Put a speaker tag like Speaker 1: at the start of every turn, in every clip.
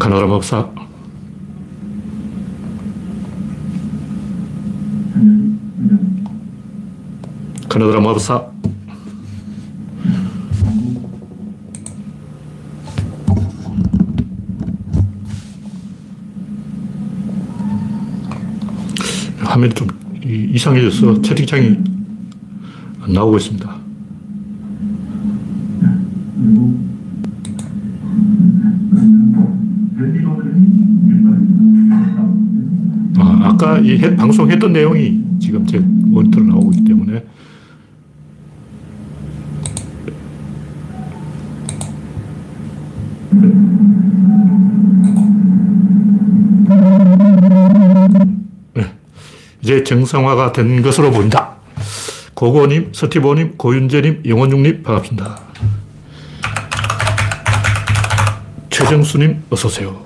Speaker 1: 카나라 법사. 카나다라 법사. 화면이 좀 이상해져서 채팅창이 안 나오고 있습니다. 이 방송했던 내용이 지금 제 모니터로 나오고 있기 때문에 네. 이제 정상화가 된 것으로 보인다. 고고님, 서티보님, 고윤재님, 영원중님 반갑습니다. 최정수님 어서 오세요.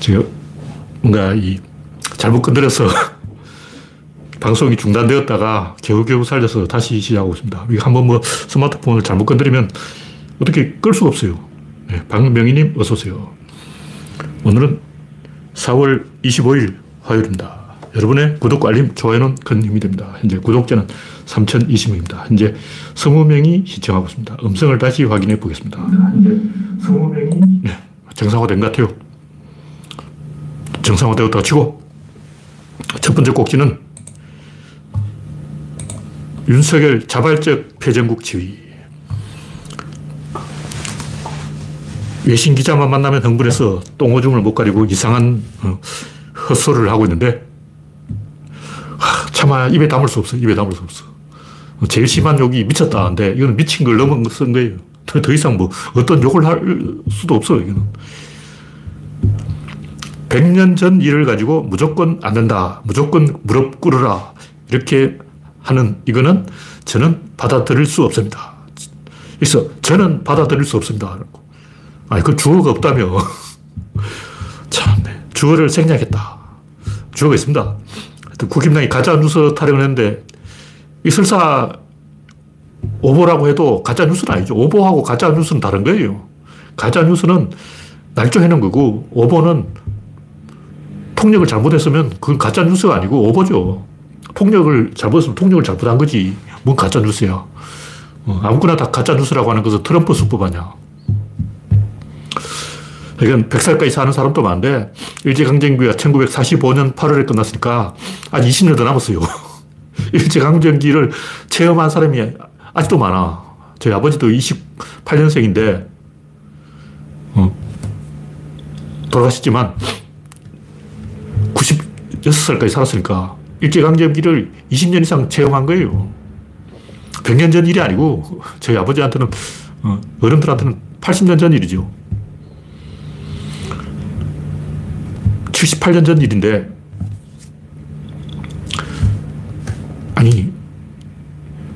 Speaker 1: 지금 뭔가 이 잘못 건드려서 방송이 중단되었다가 겨우겨우 살려서 다시 시작하고 있습니다. 이거 한번 뭐 스마트폰을 잘못 건드리면 어떻게 끌 수가 없어요. 네, 박명희님 어서오세요. 오늘은 4월 25일 화요일입니다. 여러분의 구독과 알림, 좋아요는 큰 힘이 됩니다. 현재 구독자는 3,020명입니다. 현재 20명이 시청하고 있습니다. 음성을 다시 확인해 보겠습니다. 현재 20명이 네, 정상화된 것 같아요. 정상화되었다고 치고 첫 번째 꼭지는 윤석열 자발적 패전국 지위. 외신 기자만 만나면 흥분해서 똥오줌을 못 가리고 이상한 어, 헛소리를 하고 있는데 차마 입에 담을 수 없어. 입에 담을 수 없어. 제일 심한 욕이 미쳤다는데 이거는 미친 걸 넘어선 거예요. 더 이상 뭐 어떤 욕을 할 수도 없어. 이거는. 100년 전 일을 가지고 무조건 안 된다. 무조건 무릎 꿇으라. 이렇게 하는 이거는 저는 받아들일 수 없습니다. 그래서 저는 받아들일 수 없습니다. 아니, 그 주어가 없다며. 참, 네. 주어를 생략했다. 주어가 있습니다. 국힘당이 가짜 뉴스 타령을 했는데, 이 설사 오보라고 해도 가짜 뉴스는 아니죠. 오보하고 가짜 뉴스는 다른 거예요. 가짜 뉴스는 날조해놓은 거고, 오보는 통역을 잘못했으면 그건 가짜 뉴스가 아니고 오보죠. 통역을 잘못했으면 통역을 잘못한 거지. 뭔 가짜 뉴스야. 어, 아무거나 다 가짜 뉴스라고 하는 것은 트럼프 수법 아니야. 이건 100살까지 사는 사람도 많은데, 일제강점기가 1945년 8월에 끝났으니까 아직 20년 더 남았어요. 일제강점기를 체험한 사람이 아직도 많아. 저희 아버지도 28년생인데, 어, 돌아가셨지만, 96살까지 살았으니까, 일제강점기를 20년 이상 체험한 거예요. 100년 전 일이 아니고, 저희 아버지한테는, 어, 어른들한테는 80년 전 일이죠. 78년 전 일인데, 아니,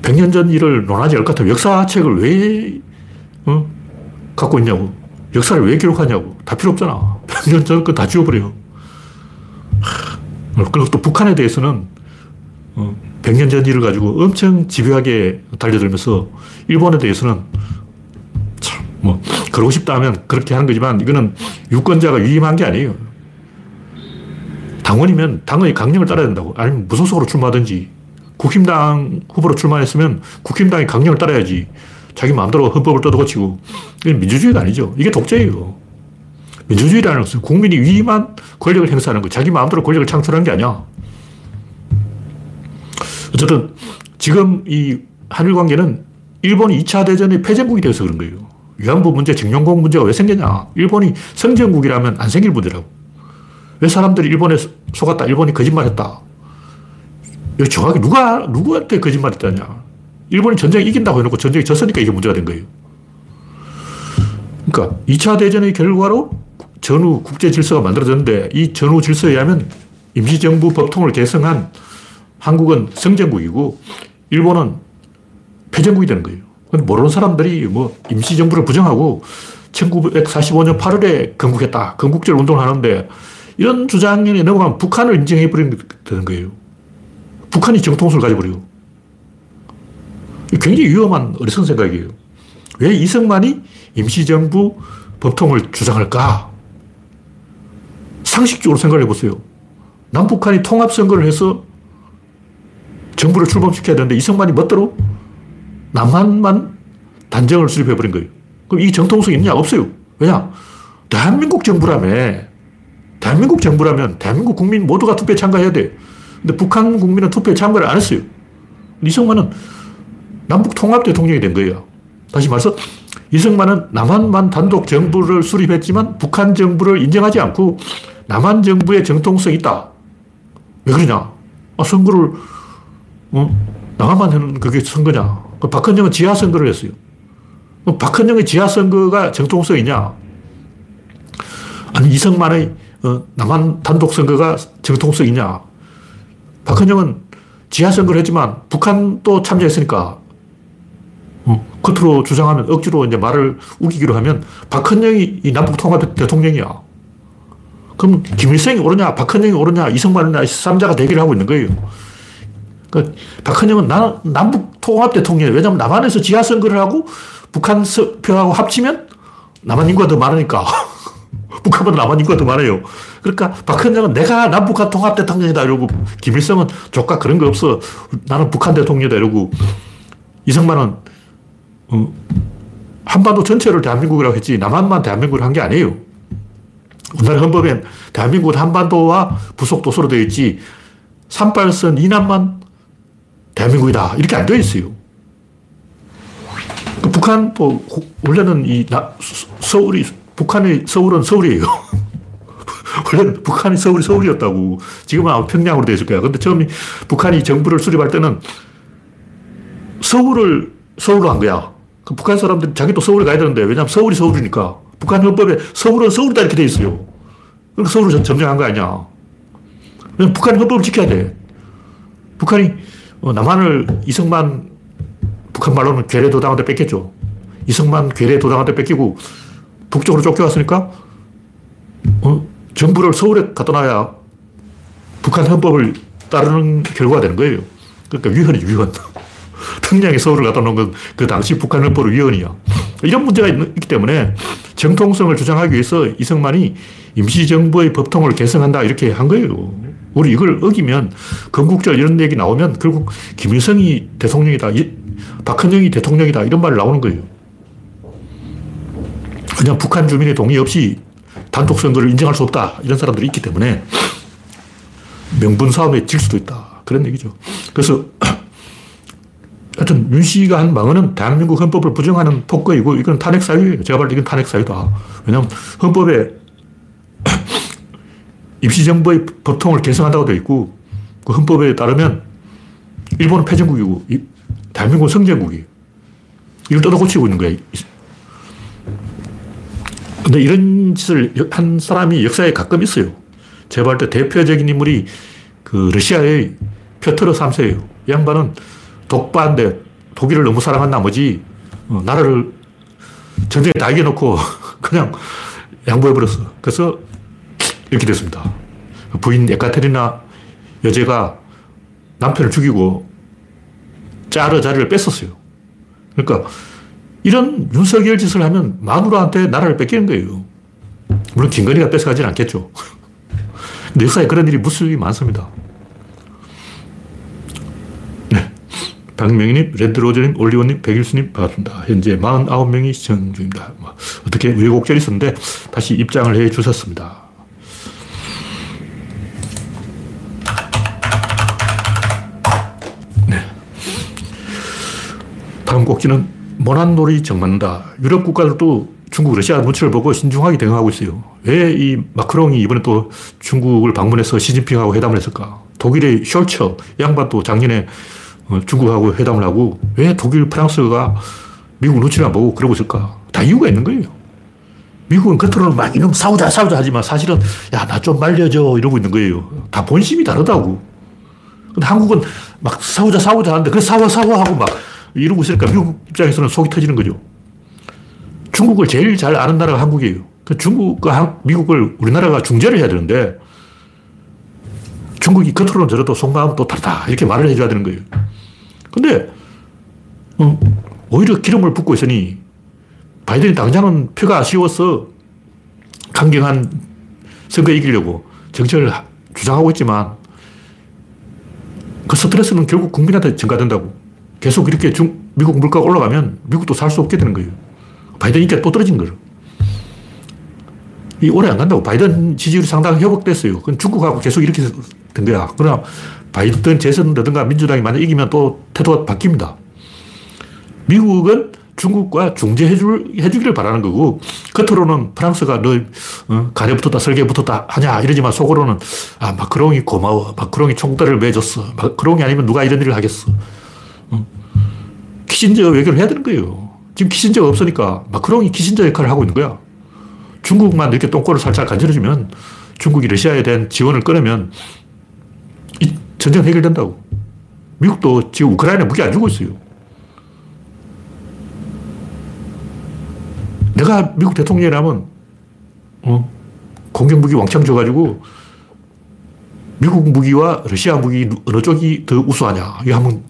Speaker 1: 100년 전 일을 논하지 않을 것 같아요. 역사책을 왜, 어? 갖고 있냐고. 역사를 왜 기록하냐고. 다 필요 없잖아. 100년 전 거 다 지워버려요. 그리고 또 북한에 대해서는, 어, 100년 전 일을 가지고 엄청 집요하게 달려들면서, 일본에 대해서는 참, 뭐, 그러고 싶다 하면 그렇게 하는 거지만, 이거는 유권자가 위임한 게 아니에요. 당원이면 당의 강령을 따라야 된다고. 아니면 무소속으로 출마하든지. 국힘당 후보로 출마했으면 국힘당의 강령을 따라야지. 자기 마음대로 헌법을 떠들고치고. 이건 민주주의가 아니죠. 이게 독재예요. 민주주의라는 것은 국민이 위임한 권력을 행사하는 거. 자기 마음대로 권력을 창출하는 게 아니야. 어쨌든 지금 이 한일 관계는 일본이 2차 대전의 패전국이 되어서 그런 거예요. 위안부 문제, 징용공 문제가 왜 생겼냐. 일본이 성전국이라면 안 생길 문제라고. 왜 사람들이 일본에 속았다, 일본이 거짓말했다. 여기 정확히 누가, 누구한테 거짓말했다냐. 일본이 전쟁 이긴다고 해놓고 전쟁이 졌으니까 이게 문제가 된 거예요. 그러니까 2차 대전의 결과로 전후 국제 질서가 만들어졌는데 이 전후 질서에 의하면 임시정부 법통을 개성한 한국은 성전국이고 일본은 패전국이 되는 거예요. 근데 모르는 사람들이 뭐 임시정부를 부정하고 1945년 8월에 건국했다. 건국절 운동을 하는데 이런 주장에 넘어가면 북한을 인정해버리는 거예요. 북한이 정통수를 가져버려. 굉장히 위험한 어리석은 생각이에요. 왜 이승만이 임시정부 법통을 주장할까? 상식적으로 생각해 보세요. 남북한이 통합선거를 해서 정부를 출범시켜야 되는데 이승만이 멋대로 남한만 단정을 수립해버린 거예요. 그럼 이 정통성이 있냐? 없어요. 왜냐? 대한민국 정부라며. 대한민국 정부라면 대한민국 국민 모두가 투표에 참가해야 돼. 근데 북한 국민은 투표에 참가를 안 했어요. 이승만은 남북 통합 대통령이 된 거예요. 다시 말해서 이승만은 남한만 단독 정부를 수립했지만 북한 정부를 인정하지 않고 남한 정부의 정통성이 있다. 왜 그러냐? 아, 선거를, 어? 남한만 하는 그게 선거냐? 그 박헌영은 지하 선거를 했어요. 박헌영의 지하 선거가 정통성이 있냐? 아니, 이승만의 어, 남한 단독 선거가 정통성이 있냐? 박헌영은 지하 선거를 했지만 북한도 참여했으니까 어, 겉으로 주장하면 억지로 이제 말을 우기기로 하면 박헌영이 이 남북 통합 대통령이야. 그럼 김일성이 오르냐, 박헌영이 오르냐, 이승만이 오르냐, 삼자가 대결을 하고 있는 거예요. 그러니까 박헌영은 나, 남북 통합 대통령이에요. 왜냐하면 남한에서 지하 선거를 하고 북한 표하고 합치면 남한 인구가 더 많으니까. 북한보다 남한 인구가 더 많아요. 그러니까 박헌영은 내가 남북한 통합 대통령이다 이러고 김일성은 조카 그런 거 없어. 나는 북한 대통령이다 이러고 이승만은 어, 한반도 전체를 대한민국이라고 했지 남한만 대한민국을 한 게 아니에요. 우리나라 헌법엔 대한민국은 한반도와 부속 도서로 되어 있지 38선 이남만 대한민국이다. 이렇게 안 되어 있어요. 그 북한도 원래는 이 나, 서울이 북한의 서울은 서울이에요. 원래는 북한이 서울이 서울이었다고. 지금은 아마 평양으로 되어 있을 거야. 근데 처음 북한이 정부를 수립할 때는 서울을 서울로 한 거야. 그 북한 사람들이 자기도 서울에 가야 되는데, 왜냐하면 서울이 서울이니까. 북한 헌법에 서울은 서울이다 이렇게 돼 있어요. 그러니까 서울을 점령한 거 아니야. 북한 헌법을 지켜야 돼. 북한이 어, 남한을 이승만, 북한 말로는 괴뢰 도당한테 뺏겼죠. 이승만 괴뢰 도당한테 뺏기고 북쪽으로 쫓겨왔으니까 어, 정부를 서울에 갖다 놔야 북한 헌법을 따르는 결과가 되는 거예요. 그러니까 위헌이죠, 위헌. 평양에 서울을 갖다 놓은 건 그 당시 북한 헌법의 위헌이야. 이런 문제가 있기 때문에 정통성을 주장하기 위해서 이승만이 임시정부의 법통을 개성한다 이렇게 한 거예요. 우리 이걸 어기면 건국절 이런 얘기 나오면 결국 김일성이 대통령이다, 박헌영이 대통령이다 이런 말이 나오는 거예요. 그냥 북한 주민의 동의 없이 단독 선거를 인정할 수 없다 이런 사람들이 있기 때문에 명분 싸움에 질 수도 있다 그런 얘기죠. 그래서 하여튼 윤 씨가 한 망언은 대한민국 헌법을 부정하는 폭거이고 이건 탄핵 사유예요. 제가 볼때 이건 탄핵 사유다. 왜냐하면 헌법에 임시정부의 법통을 개성한다고 되어 있고 그 헌법에 따르면 일본은 패전국이고 대한민국은 성전국이에요. 이걸 뜯어고치고 있는 거예요. 근데 이런 짓을 한 사람이 역사에 가끔 있어요. 제가 볼 때 대표적인 인물이 그 러시아의 표트러 3세예요. 이 양반은 독바인데 독일을 너무 사랑한 나머지 어, 나라를 전쟁에 다 이겨놓고 그냥 양보해버렸어. 그래서 이렇게 됐습니다. 부인 에카테리나 여제가 남편을 죽이고 짜르 자리를 뺐었어요. 그러니까 이런 윤석열 짓을 하면 마누라한테 나라를 뺏기는 거예요. 물론 김건희가 뺏어가진 않겠죠. 근데 역사에 그런 일이 무수히 많습니다. 박명희님, 레드로즈님, 올리원님, 백일수님 반갑습니다. 현재 49명이 시청 중입니다. 뭐 어떻게 왜곡절이 있었는데 다시 입장을 해 주셨습니다. 네. 다음 꼭지는 모난놀이 정맞는다. 유럽 국가들도 중국, 러시아 눈치를 보고 신중하게 대응하고 있어요. 왜 이 마크롱이 이번에 또 중국을 방문해서 시진핑하고 회담을 했을까? 독일의 숄처 양반도 작년에 어, 중국하고 회담을 하고 왜 독일, 프랑스가 미국 눈치를 안 보고 그러고 있을까? 다 이유가 있는 거예요. 미국은 겉으로는 막 이놈 싸우자, 싸우자 하지만 사실은 야, 나 좀 말려줘 이러고 있는 거예요. 다 본심이 다르다고. 근데 한국은 막 싸우자, 싸우자 하는데 그래, 싸워, 싸워 하고 막 이러고 있으니까 미국 입장에서는 속이 터지는 거죠. 중국을 제일 잘 아는 나라가 한국이에요. 그 중국과 미국을 우리나라가 중재를 해야 되는데 중국이 겉으로는 저래도 속마음 또 다르다. 이렇게 말을 해줘야 되는 거예요. 근데, 어, 오히려 기름을 붓고 있으니 바이든이 당장은 표가 아쉬워서 강경한 선거 이기려고 정책을 주장하고 있지만 그 스트레스는 결국 국민한테 전가된다고. 계속 이렇게 중, 미국 물가가 올라가면 미국도 살 수 없게 되는 거예요. 바이든 인기가 또 떨어진 거예요. 이 오래 안 간다고. 바이든 지지율이 상당히 회복됐어요. 그건 중국하고 계속 이렇게 된 거야. 그러나 바이든 재선이라든가 민주당이 만약 이기면 또 태도가 바뀝니다. 미국은 중국과 중재해줄, 해주기를 바라는 거고, 겉으로는 프랑스가 너, 어, 가래 붙었다, 설계 붙었다 하냐, 이러지만 속으로는, 아, 마크롱이 고마워. 마크롱이 총대를 매줬어. 마크롱이 아니면 누가 이런 일을 하겠어. 어. 키신저 외교를 해야 되는 거예요. 지금 키신저가 없으니까 마크롱이 키신저 역할을 하고 있는 거야. 중국만 이렇게 똥꼬를 살짝 간지러주면 중국이 러시아에 대한 지원을 끊으면 이 전쟁 해결된다고. 미국도 지금 우크라이나 무기 안 주고 있어요. 내가 미국 대통령이라면, 어, 공격 무기 왕창 줘가지고, 미국 무기와 러시아 무기 어느 쪽이 더 우수하냐. 이거 한번,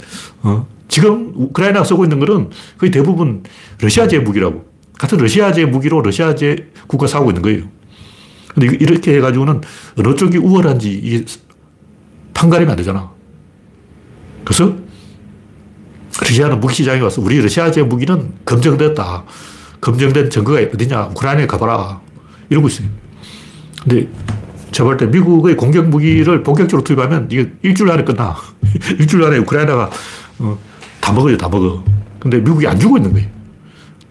Speaker 1: 어, 지금 우크라이나가 쓰고 있는 거는 거의 대부분 러시아제 무기라고. 같은 러시아제 무기로 러시아제 국가 사고 있는 거예요. 근데 이렇게 해가지고는 어느 쪽이 우월한지 판가름이 안 되잖아. 그래서 러시아는 무기 시장에 와서 우리 러시아제 무기는 검증됐다. 검증된 증거가 어디냐? 우크라이나에 가봐라. 이러고 있어요. 근데 제가 볼 때 미국의 공격 무기를 본격적으로 투입하면 이게 일주일 안에 끝나. 일주일 안에 우크라이나가 어, 다 먹어요, 다 먹어. 근데 미국이 안 주고 있는 거예요.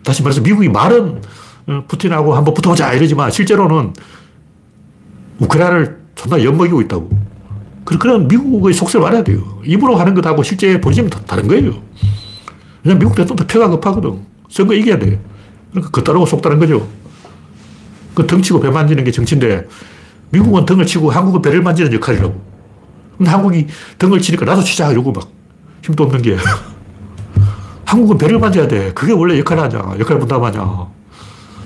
Speaker 1: 다시 말해서 미국이 말은 어, 푸틴하고 한번 붙어보자 이러지만 실제로는 우크라이나를 존나 엿먹이고 있다고. 그런 미국의 속세를 알아야 돼요. 입으로 하는 것하고 실제 본심은 다른 거예요. 왜냐면 미국 대통령 표가 급하거든. 선거 이겨야 돼. 그러니까 그 따르고 속 다른 거죠. 그 덩치고 배 만지는 게 정치인데 미국은 등을 치고 한국은 배를 만지는 역할이라고. 근데 한국이 등을 치니까 나도 치자 이러고 막 힘도 없는 게. 한국은 배를 만져야 돼. 그게 원래 역할 하냐. 역할 분담하냐.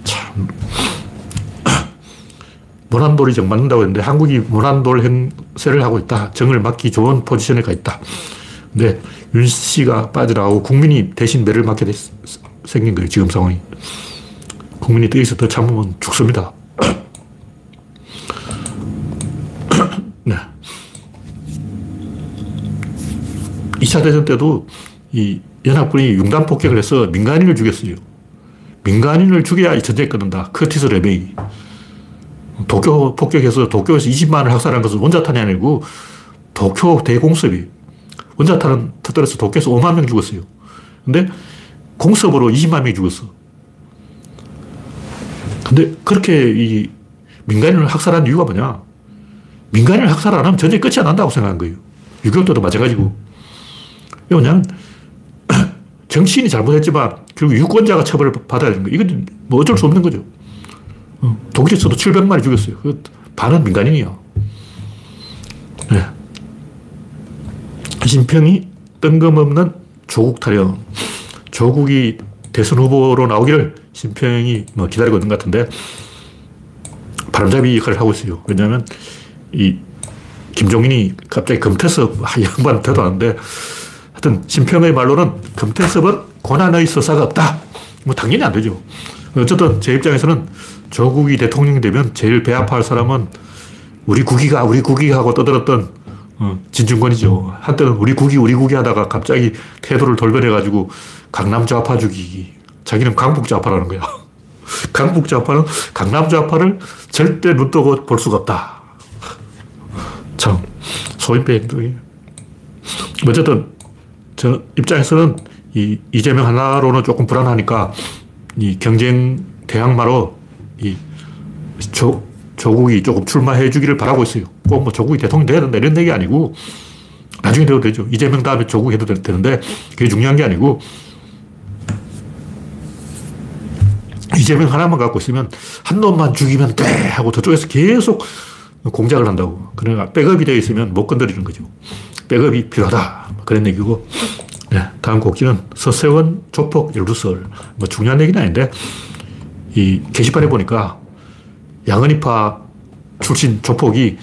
Speaker 1: 참. 모난돌이 정 맞는다고 했는데 한국이 모난돌 행세를 하고 있다. 정을 막기 좋은 포지션에 가 있다. 근데 윤 씨가 빠져나오고 국민이 대신 매를 맞게 됐, 생긴 거예요. 지금 상황이. 국민이 더 있어 더 참으면 죽습니다. 네. 2차 대전 때도 이 연합군이 융단 폭격을 해서 민간인을 죽였어요. 민간인을 죽여야 이 전쟁이 끝난다. 커티스 레베이. 도쿄 폭격해서 도쿄에서 20만을 학살한 것은 원자탄이 아니고 도쿄 대공습이. 원자탄은 터뜨려서 도쿄에서 5만 명 죽었어요. 근데 공습으로 20만 명이 죽었어. 근데 그렇게 이 민간인을 학살한 이유가 뭐냐? 민간인을 학살 안 하면 전쟁 끝이 안 난다고 생각한 거예요. 6.25 때도 마찬가지고. 왜냐면 정치인이 잘못했지만 결국 유권자가 처벌을 받아야 되는 거예요. 이건 뭐 어쩔 수 없는 거죠. 어, 독일에서도 700만이 죽였어요. 그 반은 민간인이야. 네. 신평이 뜬금없는 조국 타령. 조국이 대선 후보로 나오기를 신평이 뭐 기다리고 있는 것 같은데 바람잡이 역할을 하고 있어요. 왜냐하면 이 김종인이 갑자기 금태섭 양반 대도 하는데 하여튼 심평의 말로는 금태섭은 고난의 서사가 없다. 뭐 당연히 안 되죠. 어쨌든 제 입장에서는 조국이 대통령이 되면 제일 배 아파할 사람은 우리 국기가 우리 국기 하고 떠들었던 어, 진중권이죠. 한때는 우리 국기 우리 국기 하다가 갑자기 태도를 돌변해가지고 강남 좌파 죽이기. 자기는 강북 좌파라는 거야. 강북 좌파는 강남 좌파를 절대 눈 뜨고 볼 수가 없다. 참 소인배 행동이. 어쨌든 저 입장에서는 이 이재명 하나로는 조금 불안하니까 이 경쟁 대항마로 이 조, 조국이 조금 출마해 주기를 바라고 있어요. 꼭 뭐 조국이 대통령 돼야 된다 이런 얘기 아니고 나중에 돼도 되죠. 이재명 다음에 조국 해도 되는데 그게 중요한 게 아니고 이재명 하나만 갖고 있으면 한 놈만 죽이면 돼 하고 저쪽에서 계속 공작을 한다고. 그러니까 백업이 되어 있으면 못 건드리는 거죠. 백업이 필요하다. 그런 얘기고. 네, 다음 곡지는 서세원 조폭 열두설. 뭐 중요한 얘기는 아닌데, 이 게시판에 보니까 양은이파 출신 조폭이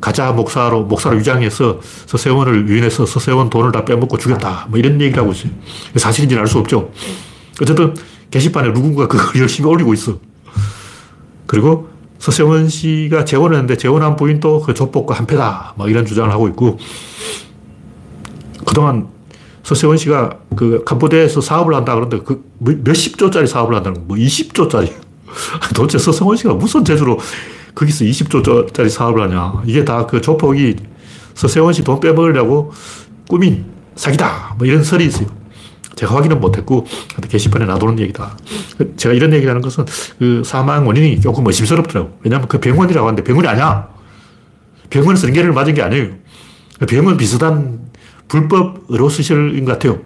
Speaker 1: 가짜 목사로, 목사로 위장해서 서세원을 유인해서 서세원 돈을 다 빼먹고 죽였다. 뭐 이런 얘기를 하고 있어요. 사실인지는 알 수 없죠. 어쨌든 게시판에 누군가 그걸 열심히 올리고 있어. 그리고 서세원 씨가 재혼을 했는데 재혼한 부인도 그 조폭과 한패다. 막 이런 주장을 하고 있고, 그동안 서세원 씨가 그 캄보디아에서 사업을 한다 그러는데 그 몇십 조짜리 사업을 한다는 거, 뭐 20조짜리. 도대체 서세원 씨가 무슨 재주로 거기서 20조짜리 사업을 하냐. 이게 다 그 조폭이 서세원 씨 돈 빼먹으려고 꾸민 사기다. 뭐 이런 설이 있어요. 제가 확인은 못했고, 게시판에 놔두는 얘기다. 제가 이런 얘기를 하는 것은 그 사망 원인이 조금 의심스럽더라고. 왜냐면 그 병원이라고 하는데 병원이 아니야. 병원에서 링게를 맞은 게 아니에요. 병원 비슷한 불법 의료시설인 것 같아요.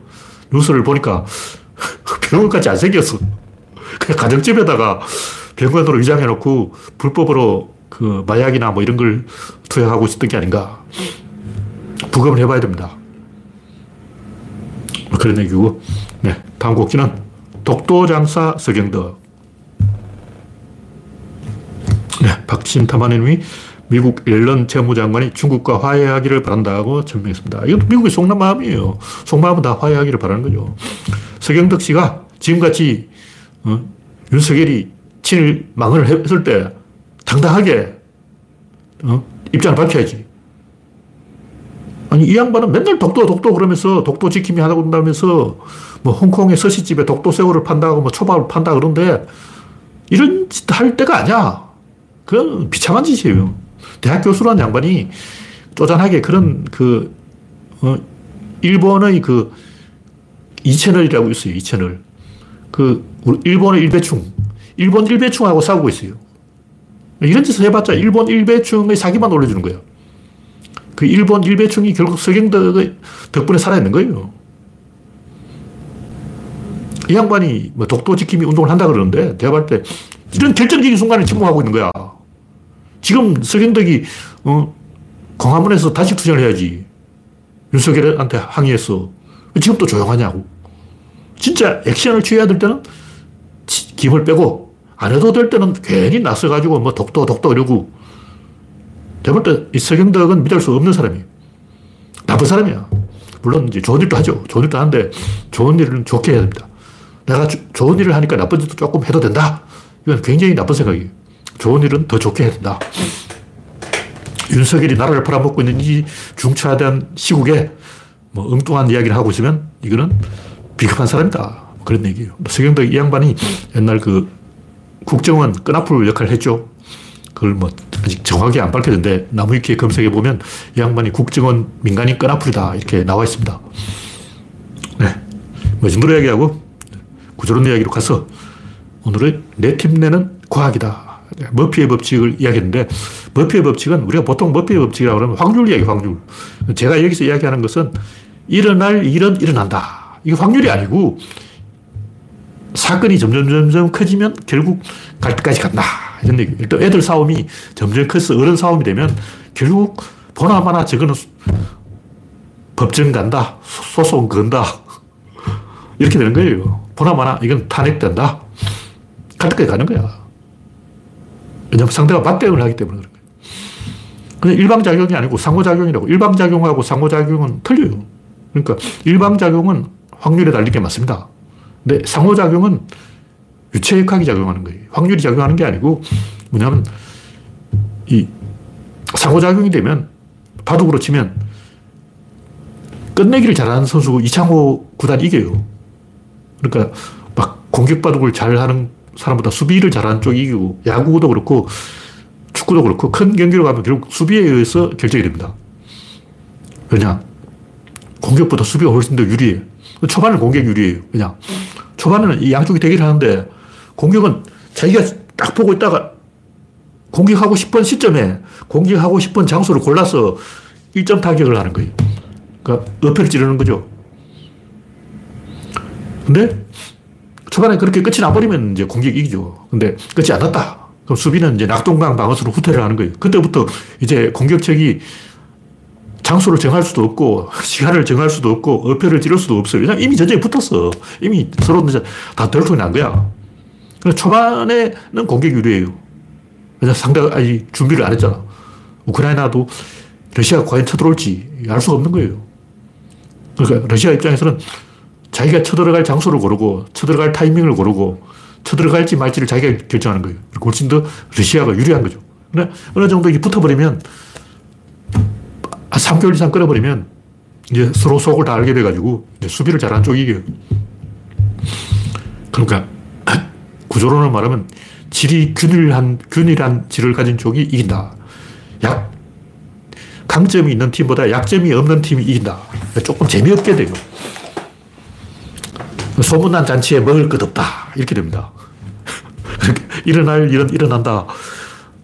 Speaker 1: 뉴스를 보니까 병원까지 안 생겼어. 그냥 가정집에다가 병원으로 위장해놓고 불법으로 그 마약이나 뭐 이런 걸 투약하고 있었던 게 아닌가. 부검을 해봐야 됩니다. 뭐 그런 얘기고. 네. 다음 곡기는 독도장사 서경덕. 네. 박신 탐하님이 미국 옐런 재무장관이 중국과 화해하기를 바란다고 전명했습니다. 이것도 미국의 속는 마음이에요. 속마음은 다 화해하기를 바라는 거죠. 서경덕 씨가 지금같이 어, 윤석열이 친일 망언을 했을 때 당당하게 어, 입장을 밝혀야지. 아니, 이 양반은 맨날 독도, 독도 그러면서 독도 지킴이 하다고 그런다면서 뭐 홍콩의 서시집에 독도 새우를 판다고 뭐 초밥을 판다 그런데 이런 짓 할 때가 아니야. 그건 비참한 짓이에요. 대학 교수라는 양반이 쪼잔하게 그런 그, 어, 일본의 그 이채널이라고 있어요. 이채널. 그, 일본의 일배충. 일본 일배충하고 싸우고 있어요. 이런 짓을 해봤자 일본 일배충의 사기만 올려주는 거예요. 그 일본 일배충이 결국 서경덕의 덕분에 살아있는 거예요. 이 양반이 뭐 독도 지킴이 운동을 한다 그러는데 볼때 이런 결정적인 순간에 침묵하고 있는 거야. 지금 서경덕이 어, 광화문에서 단식 투쟁을 해야지. 윤석열한테 항의했어. 지금 또 조용하냐고. 진짜 액션을 취해야 될 때는 김을 빼고 안 해도 될 때는 괜히 나서가지고 뭐 독도 독도 이러고 제가 볼때이 서경덕은 믿을 수 없는 사람이에요. 나쁜 사람이야. 물론 이제 좋은 일도 하죠. 좋은 일도 하는데 좋은 일은 좋게 해야 됩니다. 내가 주, 좋은 일을 하니까 나쁜 일도 조금 해도 된다. 이건 굉장히 나쁜 생각이에요. 좋은 일은 더 좋게 해야 된다. 윤석열이 나라를 팔아먹고 있는 이 중차대한 시국에 뭐 엉뚱한 이야기를 하고 있으면 이거는 비겁한 사람이다. 그런 얘기예요. 서경덕 이 양반이 옛날 그 국정원 끈앞풀 역할을 했죠. 그걸 뭐 아직 정확히 안 밝혀졌는데 나무위키에 검색해 보면 이 양반이 국정원 민간인 끈앞풀이다 이렇게 나와 있습니다. 네. 뭐이 정도 이야기하고 구조론 이야기로 가서 오늘은 내 팀 내는 과학이다. 머피의 법칙을 이야기했는데 머피의 법칙은 우리가 보통 머피의 법칙이라고 그러면 확률 이야기, 확률. 제가 여기서 이야기하는 것은 일어날 일은 일어난다. 이게 확률이 아니고 사건이 점점 점점 커지면 결국 갈 때까지 간다. 이런 얘기. 일단 애들 싸움이 점점 커서 어른 싸움이 되면 결국 보나마나 저거는 법정 간다. 소송 건다. 이렇게 되는 거예요. 보나마나 이건 탄핵된다. 갈 때까지 가는 거야. 왜냐하면 상대가 맞대응을 하기 때문에 그런 거예요. 그냥 일방작용이 아니고 상호작용이라고. 일방작용하고 상호작용은 틀려요. 그러니까 일방작용은 확률에 달린 게 맞습니다. 근데 상호작용은 유체역학이 작용하는 거예요. 확률이 작용하는 게 아니고 뭐냐면 이 상호작용이 되면 바둑으로 치면 끝내기를 잘하는 선수 이창호 구단이 이겨요. 그러니까 막 공격 바둑을 잘하는 사람보다 수비를 잘하는 쪽이 이기고 야구도 그렇고 축구도 그렇고 큰 경기로 가면 결국 수비에 의해서 결정이 됩니다. 왜냐? 공격보다 수비가 훨씬 더 유리해요. 초반은 공격 유리해요. 그냥 초반에는 이 양쪽이 대기를 하는데 공격은 자기가 딱 보고 있다가 공격하고 싶은 시점에 공격하고 싶은 장소를 골라서 1점 타격을 하는 거예요. 그러니까 어패를 찌르는 거죠. 근데 초반에 그렇게 끝이 나버리면 이제 공격이 이기죠. 근데 끝이 안 났다. 그럼 수비는 이제 낙동강 방어수로 후퇴를 하는 거예요. 그때부터 이제 공격책이 장소를 정할 수도 없고, 시간을 정할 수도 없고, 어패를 찌를 수도 없어요. 왜냐면 이미 전쟁이 붙었어. 이미 서로 다 덜통이 난 거야. 초반에는 공격 유리해요. 왜냐 상대가 아직 준비를 안 했잖아. 우크라이나도 러시아가 과연 쳐들어올지 알 수가 없는 거예요. 그러니까 러시아 입장에서는 자기가 쳐들어갈 장소를 고르고, 쳐들어갈 타이밍을 고르고, 쳐들어갈지 말지를 자기가 결정하는 거예요. 그리고 훨씬 더 러시아가 유리한 거죠. 근데 어느 정도 이게 붙어버리면 한 3개월 이상 끌어버리면 이제 서로 속을 다 알게 돼가지고 수비를 잘하는 쪽이 이겨요. 그러니까 구조론을 말하면 질이 균일한, 균일한 질을 가진 쪽이 이긴다. 약, 강점이 있는 팀보다 약점이 없는 팀이 이긴다. 조금 재미없게 돼요. 소문난 잔치에 먹을 것 없다. 이렇게 됩니다. 일어날 일은 일어난다.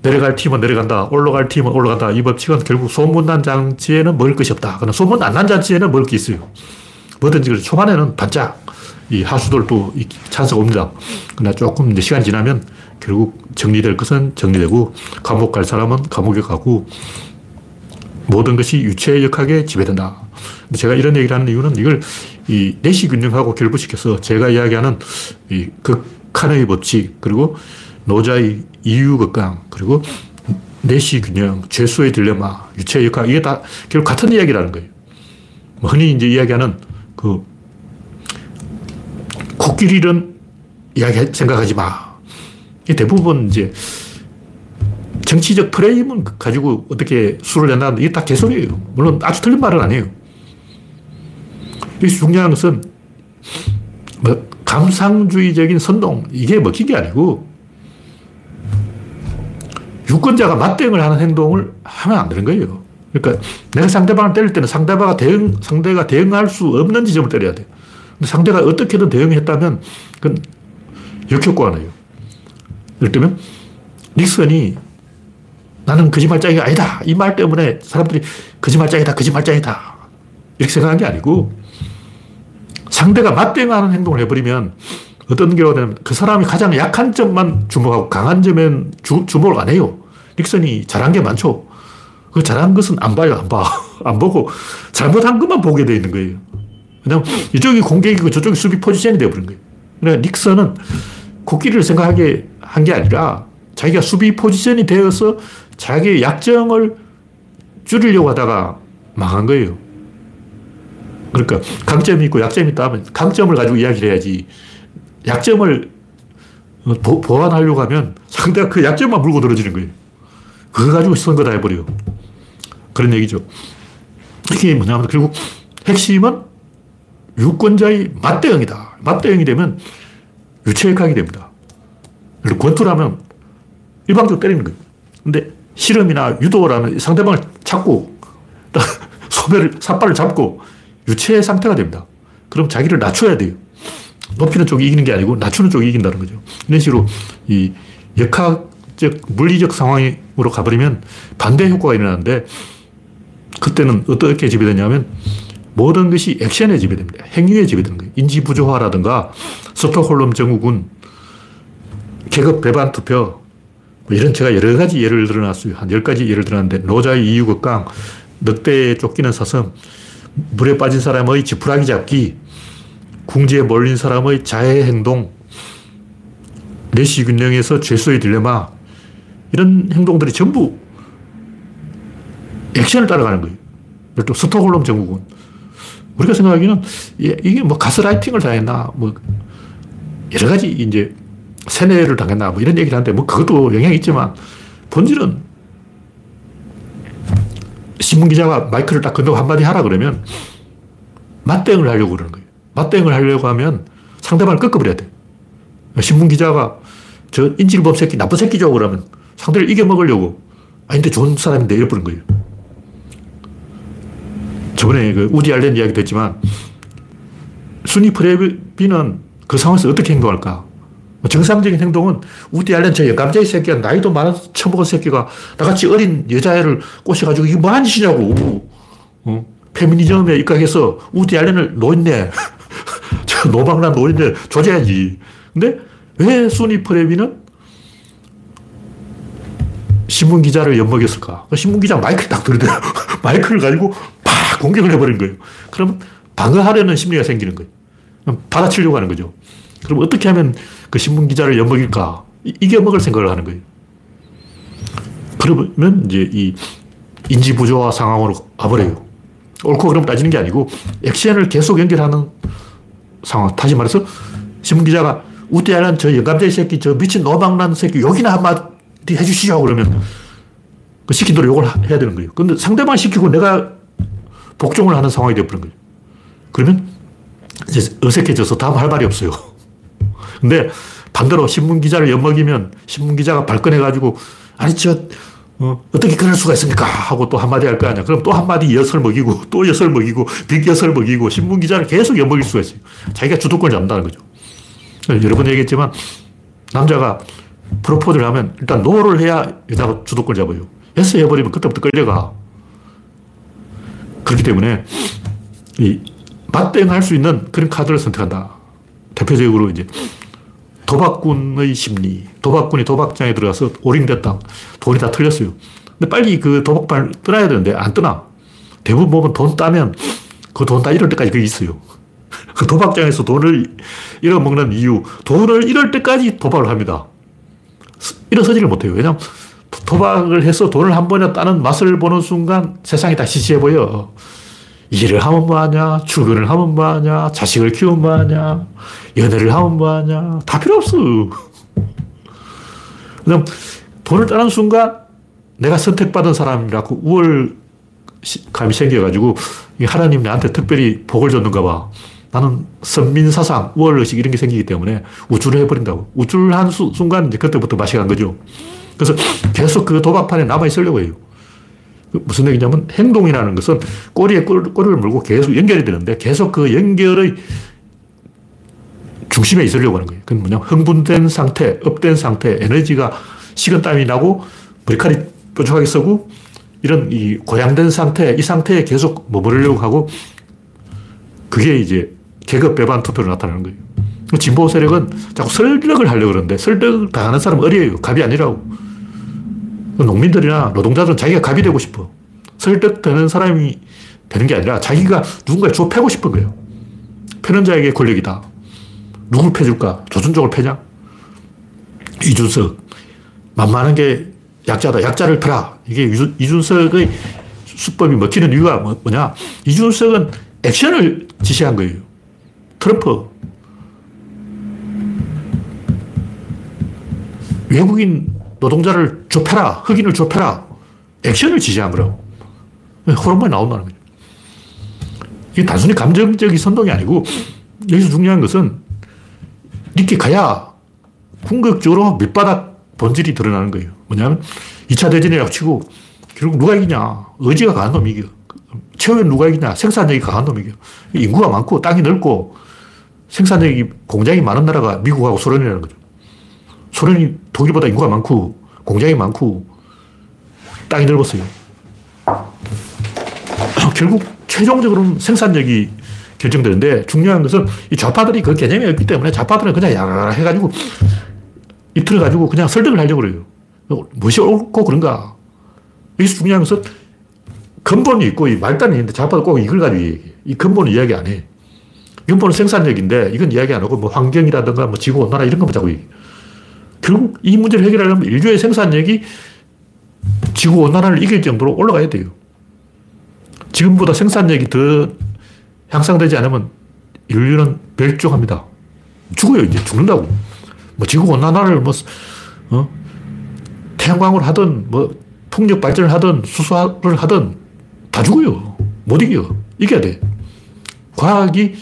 Speaker 1: 내려갈 팀은 내려간다. 올라갈 팀은 올라간다. 이 법칙은 결국 소문난 잔치에는 먹을 것이 없다. 그러나 소문 안 난 잔치에는 먹을 게 있어요. 뭐든지 그래. 초반에는 반짝 이 하수들도 찬스가 옵니다. 그러나 조금 이제 시간이 지나면 결국 정리될 것은 정리되고 감옥 갈 사람은 감옥에 가고 모든 것이 유체역학에 지배된다. 제가 이런 얘기를 하는 이유는 이걸 이 내시 균형하고 결부시켜서 제가 이야기하는 이 극한의 법칙, 그리고 노자의 이유극강, 그리고 내시 균형, 죄수의 딜레마, 유체역학, 이게 다 결국 같은 이야기라는 거예요. 뭐 흔히 이제 이야기하는 그 코끼리는 이야기 생각하지 마. 대부분 이제 정치적 프레임은 가지고 어떻게 수를 낸다는데 이게 다 개소리예요. 물론 아주 틀린 말은 아니에요. 여기서 중요한 것은 뭐 감상주의적인 선동 이게 먹힌 게 아니고 유권자가 맞대응을 하는 행동을 하면 안 되는 거예요. 그러니까 내가 상대방을 때릴 때는 상대방가 대응, 상대가 대응할 수 없는 지점을 때려야 돼. 근데 상대가 어떻게든 대응했다면 그건 역효과가 나요. 예를 들면 닉슨이 나는 거짓말장이가 아니다. 이 말 때문에 사람들이 거짓말장이다, 거짓말장이다. 이렇게 생각한 게 아니고 상대가 맞대응하는 행동을 해버리면 어떤 경우가 되면 그 사람이 가장 약한 점만 주목하고 강한 점엔 주, 주목을 안 해요. 닉슨이 잘한 게 많죠. 그 잘한 것은 안 봐요, 안 봐. 안 보고 잘못한 것만 보게 돼 있는 거예요. 왜냐면 이쪽이 공격이고 저쪽이 수비 포지션이 되어버린 거예요. 그러니까 닉슨은 코끼리를 생각하게 한 게 아니라 자기가 수비 포지션이 되어서 자기의 약점을 줄이려고 하다가 망한 거예요. 그러니까 강점이 있고 약점이 있다 면 강점을 가지고 이야기를 해야지 약점을 보, 보완하려고 하면 상대가 그 약점만 물고 들어지는 거예요. 그거 가지고 선거 다 해버려요. 그런 얘기죠. 이게 뭐냐면 결국 핵심은 유권자의 맞대응이다. 맞대응이 되면 유체역학이 됩니다. 권투라면 일방적으로 때리는 거예요. 근데 실험이나 유도라는 상대방을 찾고 소매를, 삿발을 잡고 유체 상태가 됩니다. 그럼 자기를 낮춰야 돼요. 높이는 쪽이 이기는 게 아니고 낮추는 쪽이 이긴다는 거죠. 이런 식으로 이 역학적, 물리적 상황으로 가버리면 반대 효과가 일어나는데 그때는 어떻게 지배되냐면 모든 것이 액션에 지배됩니다. 행위에 지배되는 거예요. 인지 부조화라든가 스톡홀름 증후군, 계급 배반 투표, 뭐 이런 제가 여러 가지 예를 들어놨어요. 한 10가지 예를 들어놨는데, 노자의 이유극강, 늑대에 쫓기는 사슴, 물에 빠진 사람의 지푸라기 잡기, 궁지에 몰린 사람의 자해 행동, 내시 균형에서 죄수의 딜레마, 이런 행동들이 전부 액션을 따라가는 거예요. 또 스톡홀름 증후군. 우리가 생각하기는 이게 뭐 가스라이팅을 당했나, 뭐 여러 가지 이제 세뇌를 당했나, 뭐 이런 얘기를 하는데 뭐 그것도 영향이 있지만 본질은 신문 기자가 마이크를 딱 건너고 한마디 하라 그러면 맞대응을 하려고 그러는 거예요. 맞대응을 하려고 하면 상대방을 꺾어버려야 돼. 신문 기자가 저 인질범 새끼, 나쁜 새끼죠. 그러면 상대를 이겨먹으려고 아닌데 좋은 사람인데 이래버린 거예요. 저번에 그 우디 알렌 이야기도 했지만 순위 프레비는 그 상황에서 어떻게 행동할까? 정상적인 행동은 우디 알렌 저 영감자의 새끼가 나이도 많은 처먹은 새끼가 나같이 어린 여자애를 꼬셔가지고 이게 뭐하는 짓이냐고. 어? 페미니즘에 입각해서 우디 알렌을 노인네, 저 노방란 노인네 조져야지. 근데 왜 순위 프레비는 신문 기자를 엿먹였을까? 그 신문 기자 마이크를 딱 들이대요. 마이크를 가지고 팍 공격을 해버린 거예요. 그럼 방어하려는 심리가 생기는 거예요. 받아치려고 하는 거죠. 그럼 어떻게 하면 그 신문 기자를 엿먹일까? 이겨먹을 생각을 하는 거예요. 그러면 이제 이 인지 부조화 상황으로 가버려요. 옳고 그름 따지는 게 아니고 액션을 계속 연결하는 상황. 다시 말해서 신문 기자가 알란 저 영감쟁이 새끼, 저 미친 노방난 새끼 욕이나 한마디 해주시죠. 그러면 그 시킨 대로 욕을 해야 되는 거예요. 근데 상대방 시키고 내가 복종을 하는 상황이 되어버린 거예요. 그러면 이제 어색해져서 다음 할 말이 없어요. 근데 반대로 신문 기자를 엿먹이면 신문 기자가 발끈해가지고 아니 저 어, 떻게 그럴 수가 있습니까? 하고 또 한마디 할 거 아니야. 그럼 또 한마디 엿을 먹이고 또 엿을 먹이고 빅엿을 먹이고 신문 기자를 계속 엿먹일 수가 있어요. 자기가 주도권을 잡는다는 거죠. 여러 번 얘기했지만 남자가 프로포즈를 하면 일단 no를 해야 여자가 주도권을 잡아요. yes 해버리면 그때부터 끌려가. 그렇기 때문에 이 맞대응할 수 있는 그런 카드를 선택한다. 대표적으로 이제 도박꾼의 심리. 도박꾼이 도박장에 들어가서 올인됐다. 돈이 다 털렸어요. 근데 빨리 그 도박판 떠나야 되는데 안 떠나. 대부분 보면 돈 따면 그 돈 다 잃을 때까지 그게 있어요. 그 도박장에서 돈을 잃어먹는 이유. 돈을 잃을 때까지 도박을 합니다. 일어서지를 못해요. 왜냐하면 도박을 해서 돈을 한 번에 따는 맛을 보는 순간 세상이 다 시시해 보여. 일을 하면 뭐하냐, 출근을 하면 뭐하냐, 자식을 키우면 뭐하냐, 연애를 하면 뭐하냐, 다 필요 없어. 그냥 돈을 따는 순간 내가 선택받은 사람이라고 우월감이 생겨가지고 하나님 나한테 특별히 복을 줬는가 봐. 나는 선민사상, 우월의식 이런 게 생기기 때문에 우쭐을 해버린다고. 우쭐을 한 수, 순간 이제 그때부터 맛이 간 거죠. 그래서 계속 그 도박판에 남아있으려고 해요. 그 무슨 얘기냐면 행동이라는 것은 꼬리에 꼬리를 물고 계속 연결이 되는데 계속 그 연결의 중심에 있으려고 하는 거예요. 그건 뭐냐 흥분된 상태, up된 상태, 에너지가 식은 땀이 나고 머리칼이 뾰족하게 서고 이런 이 고양된 상태, 이 상태에 계속 머무르려고 하고 그게 이제 계급 배반 투표로 나타나는 거예요. 진보 세력은 자꾸 설득을 하려고 그러는데 설득 당하는 사람은 어려요. 갑이 아니라고. 농민들이나 노동자들은 자기가 갑이 되고 싶어. 설득되는 사람이 되는 게 아니라 자기가 누군가를 줘 패고 싶은 거예요. 패는 자에게 권력이다. 누굴 패줄까? 조준적으로 패냐? 이준석. 만만한 게 약자다. 약자를 패라. 이게 이준석의 수법이 먹히는 이유가 뭐, 뭐냐? 이준석은 액션을 지시한 거예요. 트럼프. 외국인 노동자를 좁혀라. 흑인을 좁혀라. 액션을 지시한 거라고. 호르몬이 나온다는 거죠. 이게 단순히 감정적인 선동이 아니고 여기서 중요한 것은 이렇게 가야 궁극적으로 밑바닥 본질이 드러나는 거예요. 뭐냐면 2차 대전이라고 치고 결국 누가 이기냐. 의지가 강한 놈이 이겨. 최후엔 누가 이기냐. 생산력이 강한 놈이 이겨. 인구가 많고 땅이 넓고 생산력이 공장이 많은 나라가 미국하고 소련이라는 거죠. 소련이 독일보다 인구가 많고 공장이 많고 땅이 넓었어요. 결국 최종적으로는 생산력이 결정되는데 중요한 것은 이 좌파들이 그 개념이 없기 때문에 좌파들은 그냥 야라 해가지고 입틀어 가지고 그냥 설득을 하려고 그래요. 무엇이 옳고 그런가. 여기서 중요한 것은 근본이 있고 이 말단이 있는데 좌파도 꼭 이걸 가지고 얘기해. 이 근본은 이야기 안 해. 근본은 생산력인데 이건 이야기 안 하고 뭐 환경이라든가 뭐 지구온난화 이런 것만 자꾸 얘기해. 결국 이 문제를 해결하려면 인류의 생산력이 지구 온난화를 이길 정도로 올라가야 돼요. 지금보다 생산력이 더 향상되지 않으면 인류는 멸종합니다. 죽어요, 이제 죽는다고. 뭐 지구 온난화를 뭐, 어? 태양광을 하든, 뭐, 풍력 발전을 하든, 수소를 하든, 다 죽어요. 못 이겨. 이겨야 돼. 과학이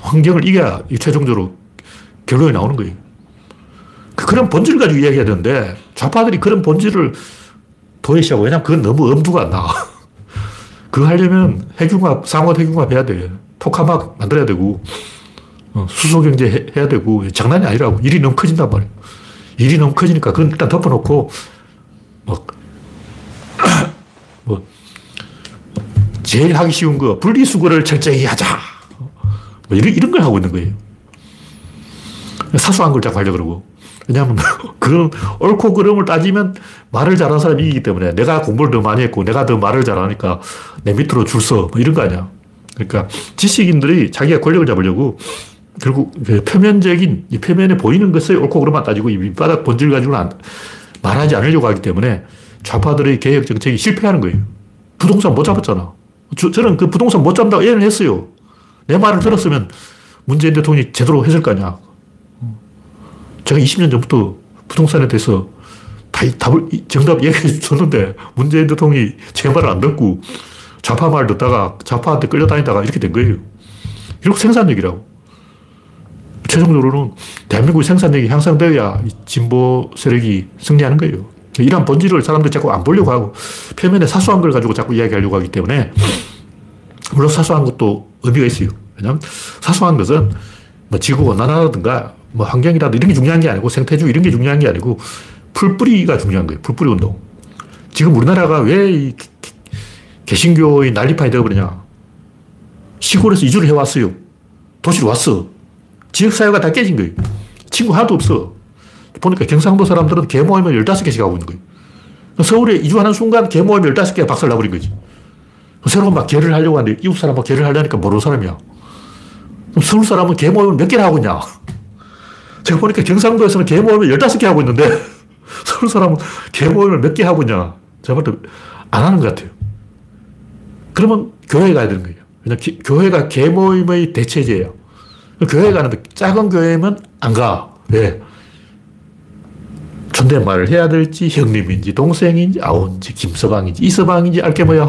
Speaker 1: 환경을 이겨야 최종적으로 결론이 나오는 거예요. 그 그런 본질을 가지고 이야기해야 되는데 좌파들이 그런 본질을 도외시하고 왜냐면 그건 너무 엄두가 안 나. 그거 하려면 핵융합, 상호 핵융합 해야 돼. 토카막 만들어야 되고, 어, 수소경제 해야 되고, 장난이 아니라고. 일이 너무 커진단 말이야. 일이 너무 커지니까 그건 일단 덮어놓고, 뭐, 뭐, 제일 하기 쉬운 거, 분리수거를 철저히 하자. 뭐 이런, 이런 걸 하고 있는 거예요. 사소한 걸 자꾸 하려고 그러고. 왜냐하면 그런 옳고 그름을 따지면 말을 잘하는 사람이 이기기 때문에 내가 공부를 더 많이 했고 내가 더 말을 잘하니까 내 밑으로 줄 서. 뭐 이런 거 아니야. 그러니까 지식인들이 자기가 권력을 잡으려고 결국 그 표면적인 이 표면에 보이는 것을 옳고 그름만 따지고 이 밑바닥 본질 가지고는 안, 말하지 않으려고 하기 때문에 좌파들의 개혁 정책이 실패하는 거예요. 부동산 못 잡았잖아. 저, 저는 그 부동산 못 잡는다고 예언을 했어요. 내 말을 들었으면 문재인 대통령이 제대로 했을 거 아니야. 제가 20년 전부터 부동산에 대해서 다 답을, 정답 얘기해 줬는데 문재인 대통령이 제 말을 안 듣고 좌파 말 듣다가 좌파한테 끌려다니다가 이렇게 된 거예요. 이렇게 생산력이라고. 최종적으로는 대한민국의 생산력이 향상되어야 진보 세력이 승리하는 거예요. 이런 본질을 사람들이 자꾸 안 보려고 하고 표면에 사소한 걸 가지고 자꾸 이야기하려고 하기 때문에 물론 사소한 것도 의미가 있어요. 왜냐하면 사소한 것은 뭐 지구 온난화라든가 뭐 환경이라든가 이런 게 중요한 게 아니고 생태주 이런 게 중요한 게 아니고 풀뿌리가 중요한 거예요. 풀뿌리 운동. 지금 우리나라가 왜 개신교의 난리판이 되어버리냐. 시골에서 이주를 해왔어요. 도시로 왔어. 지역사회가 다 깨진 거예요. 친구 하나도 없어. 보니까 경상도 사람들은 개 모임을 15개씩 하고 있는 거예요. 서울에 이주하는 순간 개 모임 15개가 박살 나버린 거지. 새로운 막 개를 하려고 하는데 이웃 사람 막 개를 하려니까 모르는 사람이야. 그럼 서울 사람은 개 모임을 몇 개나 하고 있냐. 제가 보니까 경상도에서는 개 모임을 15개 하고 있는데 서울 사람은 개 모임을 몇 개 하고 있냐. 제가 볼 때 안 하는 것 같아요. 그러면 교회 가야 되는 거예요. 왜냐 교회가 개 모임의 대체제예요. 교회 가는데 작은 교회면 안 가. 왜? 존댓말을 해야 될지 형님인지 동생인지 아우인지 김서방인지 이서방인지 알게 뭐야.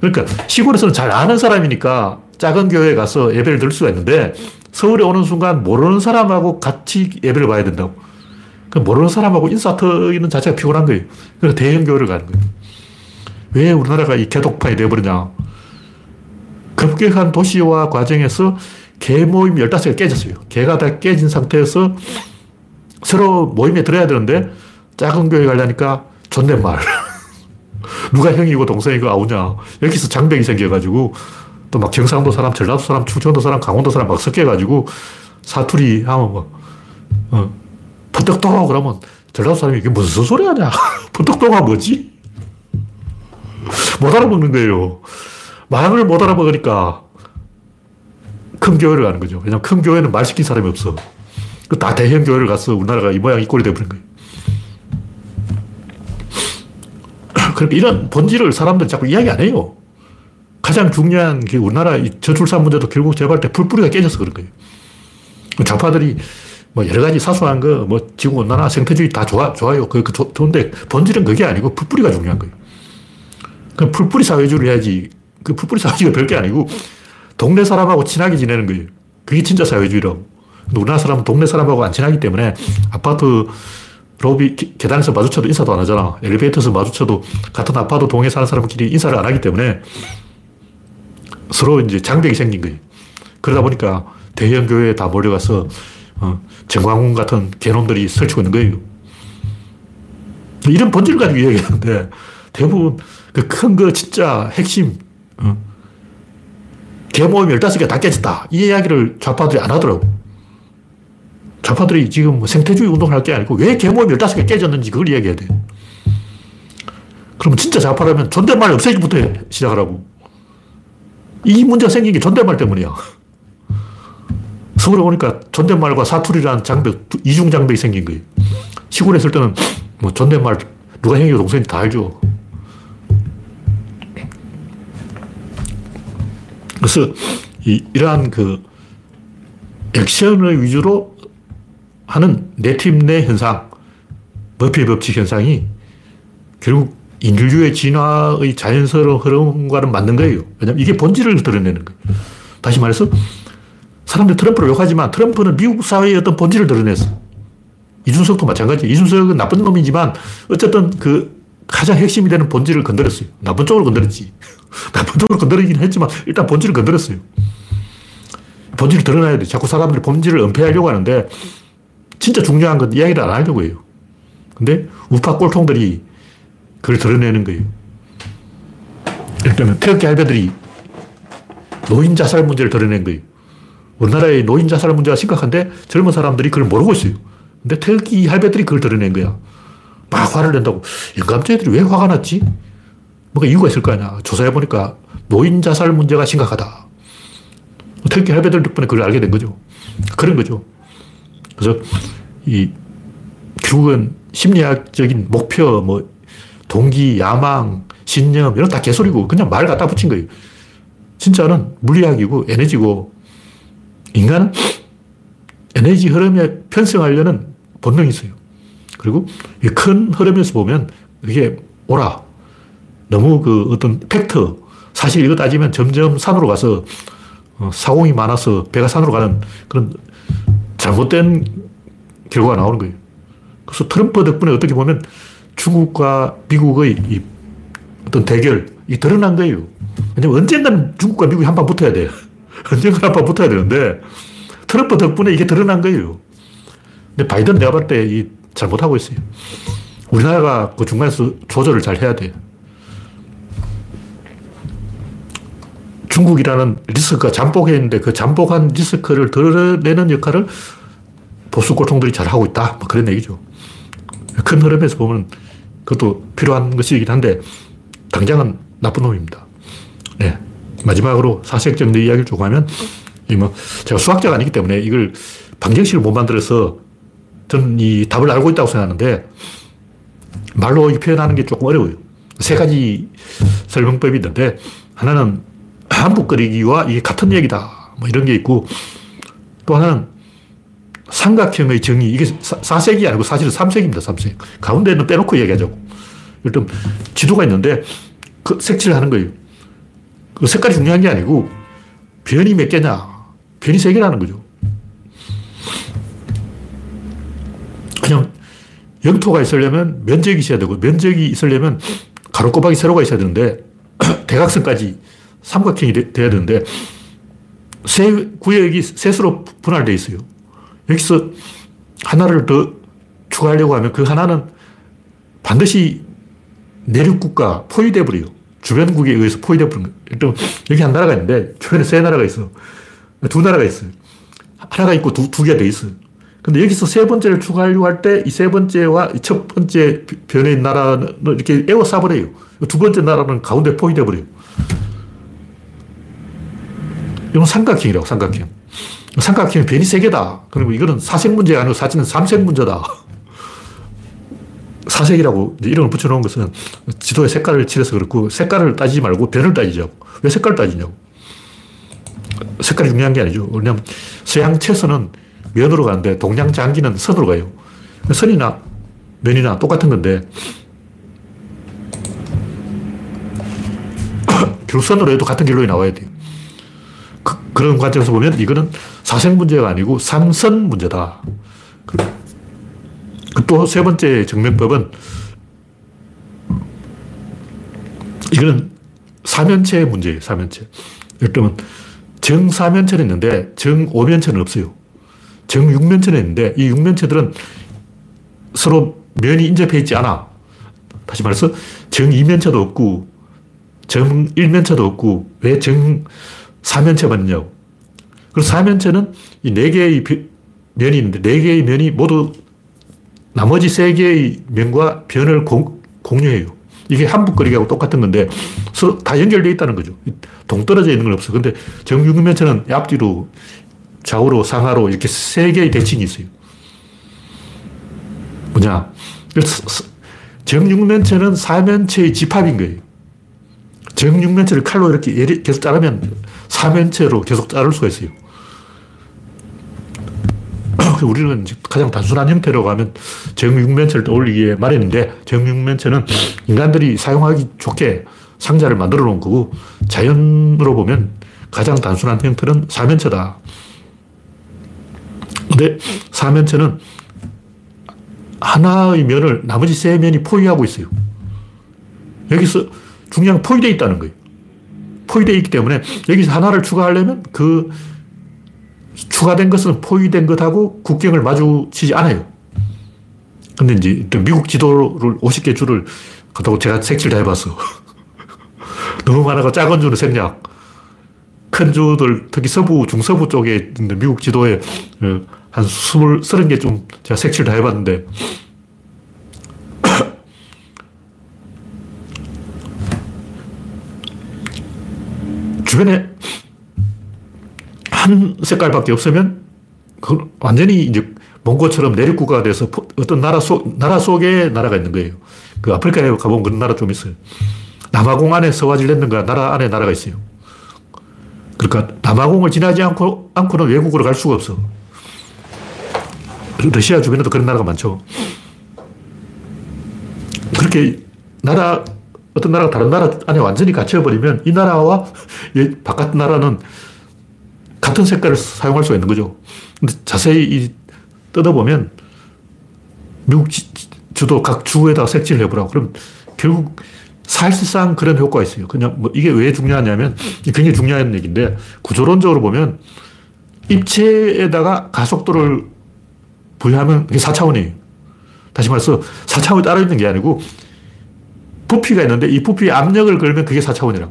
Speaker 1: 그러니까 시골에서는 잘 아는 사람이니까 작은 교회에 가서 예배를 들 수가 있는데 서울에 오는 순간 모르는 사람하고 같이 예배를 봐야 된다고. 그 모르는 사람하고 인사 터이는 자체가 피곤한 거예요. 그래서 대형 교회를 가는 거예요. 왜 우리나라가 이 개독판이 되어버리냐. 급격한 도시화 과정에서 개 모임 15개가 깨졌어요. 개가 다 깨진 상태에서 서로 모임에 들어야 되는데 작은 교회 가려니까 존댓말. 누가 형이고 동생이고 아우냐. 여기서 장벽이 생겨가지고 또 막 경상도 사람, 전라도 사람, 충청도 사람, 강원도 사람 막 섞여가지고 사투리 하면 막, 어, 푸떡떡 그러면 전라도 사람이 이게 무슨 소리 하냐. 푸떡떡가 뭐지? 못 알아먹는 거예요. 말을 못 알아먹으니까 큰 교회를 가는 거죠. 왜냐면 큰 교회는 말 시킨 사람이 없어. 그다 대형 교회를 가서 우리나라가 이 모양 이 꼴이 되버린 거예요. 그러니까 이런 본질을 사람들 자꾸 이야기 안 해요. 가장 중요한 게 우리나라 저출산 문제도 결국 제가 볼때 풀뿌리가 깨져서 그런 거예요. 좌파들이 뭐 여러 가지 사소한 거, 뭐 지구 온난화, 생태주의 다 좋아, 좋아요. 그, 그 좋은데 본질은 그게 아니고 풀뿌리가 중요한 거예요. 그 풀뿌리 사회주의를 해야지. 그 풀뿌리 사회주의가 별게 아니고 동네 사람하고 친하게 지내는 거예요. 그게 진짜 사회주의라고. 우리나라 사람은 동네 사람하고 안 친하기 때문에 아파트 로비 계단에서 마주쳐도 인사도 안 하잖아. 엘리베이터에서 마주쳐도 같은 아파트 동에 사는 사람끼리 인사를 안 하기 때문에 서로 이제 장벽이 생긴 거예요. 그러다 보니까 대형 교회에 다 몰려가서 어, 정광훈 같은 개놈들이 설치고 있는 거예요. 이런 본질을 가지고 이야기하는데 대부분 그 큰 거 진짜 핵심 어, 개모임 15개 다 깨졌다. 이 이야기를 좌파들이 안 하더라고. 좌파들이 지금 뭐 생태주의 운동을 할 게 아니고 왜 개모임 15개 깨졌는지 그걸 이야기해야 돼. 그러면 진짜 좌파라면 존댓말 없애기부터 시작하라고. 이 문제가 생긴 게 존댓말 때문이야. 서울에 오니까 존댓말과 사투리라는 장벽, 이중 장벽이 생긴 거예요. 시골에 있을 때는 뭐 존댓말 누가 형이고 동생인지 다 알죠. 그래서 이, 이러한 그 액션을 위주로 하는 내 팀 내 현상, 머피의 법칙 현상이 결국 인류의 진화의 자연스러운 흐름과는 맞는 거예요. 왜냐하면 이게 본질을 드러내는 거예요. 다시 말해서 사람들이 트럼프를 욕하지만 트럼프는 미국 사회의 어떤 본질을 드러냈어. 이준석도 마찬가지. 이준석은 나쁜 놈이지만 어쨌든 그 가장 핵심이 되는 본질을 건드렸어요. 나쁜 쪽으로 건드렸지. 나쁜 쪽으로 건드리긴 했지만 일단 본질을 건드렸어요. 본질을 드러나야 돼. 자꾸 사람들이 본질을 은폐하려고 하는데 진짜 중요한 건 이야기를 안 하려고 해요. 근데 우파 꼴통들이 그걸 드러내는 거예요. 예를 들면 태극기 할배들이 노인 자살 문제를 드러낸 거예요. 우리나라의 노인 자살 문제가 심각한데 젊은 사람들이 그걸 모르고 있어요. 근데 태극기 할배들이 그걸 드러낸 거야. 막 화를 낸다고. 영감자들이 왜 화가 났지? 뭔가 이유가 있을 거 아니야. 조사해보니까 노인 자살 문제가 심각하다. 태극기 할배들 덕분에 그걸 알게 된 거죠. 그런 거죠. 그래서 이 결국은 심리학적인 목표, 뭐 동기, 야망, 신념 이런 다 개소리고 그냥 말 갖다 붙인 거예요. 진짜는 물리학이고 에너지고 인간은 에너지 흐름에 편승하려는 본능이 있어요. 그리고 큰 흐름에서 보면 이게 오라. 너무 그 어떤 팩터, 사실 이거 따지면 점점 산으로 가서 어, 사공이 많아서 배가 산으로 가는 그런 잘못된 결과가 나오는 거예요. 그래서 트럼프 덕분에 어떻게 보면 중국과 미국의 이 어떤 대결, 이 드러난 거예요. 왜냐면 언젠가는 중국과 미국이 한 판 붙어야 돼요. 언젠가 한 판 붙어야 되는데 트럼프 덕분에 이게 드러난 거예요. 근데 바이든 내가 봤을 때 잘못하고 있어요. 우리나라가 그 중간에서 조절을 잘 해야 돼요. 중국이라는 리스크가 잠복해 는데 그 잠복한 리스크를 드러내는 역할을 보수 꼴통들이 잘 하고 있다. 뭐 그런 얘기죠. 큰 흐름에서 보면 그것도 필요한 것이긴 한데 당장은 나쁜 놈입니다. 네. 마지막으로 사색적 내 이야기를 조금 하면 뭐 제가 수학자가 아니기 때문에 이걸 방정식을 못 만들어서 저는 이 답을 알고 있다고 생각하는데 말로 표현하는 게 조금 어려워요. 세 가지 설명법이 있는데 하나는 한북거리기와 이게 같은 얘기다. 뭐 이런 게 있고 또 하나는 삼각형의 정의 이게 사, 색이 아니고 사실은 삼색입니다. 삼색. 가운데는 빼놓고 얘기하자고. 일단 지도가 있는데 그 색칠을 하는 거예요. 그 색깔이 중요한 게 아니고 변이 몇 개냐. 변이 세 개라는 거죠. 그냥 영토가 있으려면 면적이 있어야 되고 면적이 있으려면 가로 꼬박이 세로가 있어야 되는데 대각선까지 삼각형이 되, 돼야 되는데 세 구역이 셋으로 분할되어 있어요. 여기서 하나를 더 추가하려고 하면 그 하나는 반드시 내륙국가 포위돼 버려요. 주변국에 의해서 포위돼 버린 거예요. 일단 여기 한 나라가 있는데 주변에 세 나라가 있어. 두 나라가 있어요. 하나가 있고 두, 두 개가 돼 있어요. 근데 여기서 세 번째를 추가하려고 할 때 이 세 번째와 첫 번째 변의 나라는 이렇게 에워싸버려요. 두 번째 나라는 가운데 포위돼 버려요. 이건 삼각형이라고, 삼각형. 삼각형이 변이 세 개다. 그리고 이거는 사색 문제가 아니고 사실은 삼색 문제다. 사색이라고 이름을 붙여놓은 것은 지도에 색깔을 칠해서 그렇고 색깔을 따지지 말고 변을 따지자고. 왜 색깔을 따지냐고. 색깔이 중요한 게 아니죠. 왜냐하면 서양 채선은 면으로 가는데 동양 장기는 선으로 가요. 선이나 면이나 똑같은 건데 결국 선으로 해도 같은 결론이 나와야 돼요. 그, 런 관점에서 보면 이거는 사생 문제가 아니고 삼선 문제다. 그, 또세 번째 정명법은 이거는 사면체 문제예요, 사면체. 예를 들면 정사면체는 있는데 정오면체는 없어요. 정육면체는 있는데 이 육면체들은 서로 면이 인접해 있지 않아. 다시 말해서 정이면체도 없고 정일면체도 없고 왜 정, 사면체만 있냐고. 그리고 사면체는 이 네 개의 면이 있는데 네 개의 면이 모두 나머지 세 개의 면과 변을 공, 공유해요. 이게 한북거리기하고 똑같은 건데 서로 다 연결되어 있다는 거죠. 동떨어져 있는 건 없어. 근데 정육면체는 앞뒤로 좌우로 상하로 이렇게 세 개의 대칭이 있어요. 뭐냐. 정육면체는 사면체의 집합인 거예요. 정육면체를 칼로 이렇게 계속 자르면 사면체로 계속 자를 수가 있어요. 우리는 가장 단순한 형태로 가면 정육면체를 떠올리기에 마련인데 정육면체는 인간들이 사용하기 좋게 상자를 만들어 놓은 거고 자연으로 보면 가장 단순한 형태는 사면체다. 근데 사면체는 하나의 면을 나머지 세 면이 포위하고 있어요. 여기서 중요한 포위되어 있다는 거예요. 포위되어 있기 때문에 여기서 하나를 추가하려면 그 추가된 것은 포위된 것하고 국경을 마주치지 않아요. 근데 이제 미국 지도를 50개 줄을 갖다고 제가 색칠 다 해봤어. 너무 많아가 작은 줄을 생략. 큰 주들, 특히 서부, 중서부 쪽에 미국 지도에 어, 한 20, 30개 좀 제가 색칠 다 해봤는데 주변에 한 색깔밖에 없으면 그 완전히 이제 몽고처럼 내륙국가가 돼서 어떤 나라 속, 나라 속에 나라가 있는 거예요. 그 아프리카에 가보면 그런 나라 좀 있어요. 남아공 안에 서와질랜드가 나라 안에 나라가 있어요. 그러니까 남아공을 지나지 않고, 않고는 외국으로 갈 수가 없어. 러시아 주변에도 그런 나라가 많죠. 그렇게 나라, 어떤 나라가 다른 나라 안에 완전히 갇혀버리면 이 나라와 바깥 나라는 같은 색깔을 사용할 수가 있는 거죠. 근데 자세히 뜯어보면 미국 주도 각 주에다 색칠을 해보라고. 그럼 결국 사실상 그런 효과가 있어요. 그냥 뭐 이게 왜 중요하냐면 굉장히 중요한 얘기인데 구조론적으로 보면 입체에다가 가속도를 부여하면 그게 4차원이에요. 다시 말해서 4차원이 따로 있는 게 아니고 부피가 있는데 이 부피에 압력을 걸면 그게 4차원이라고.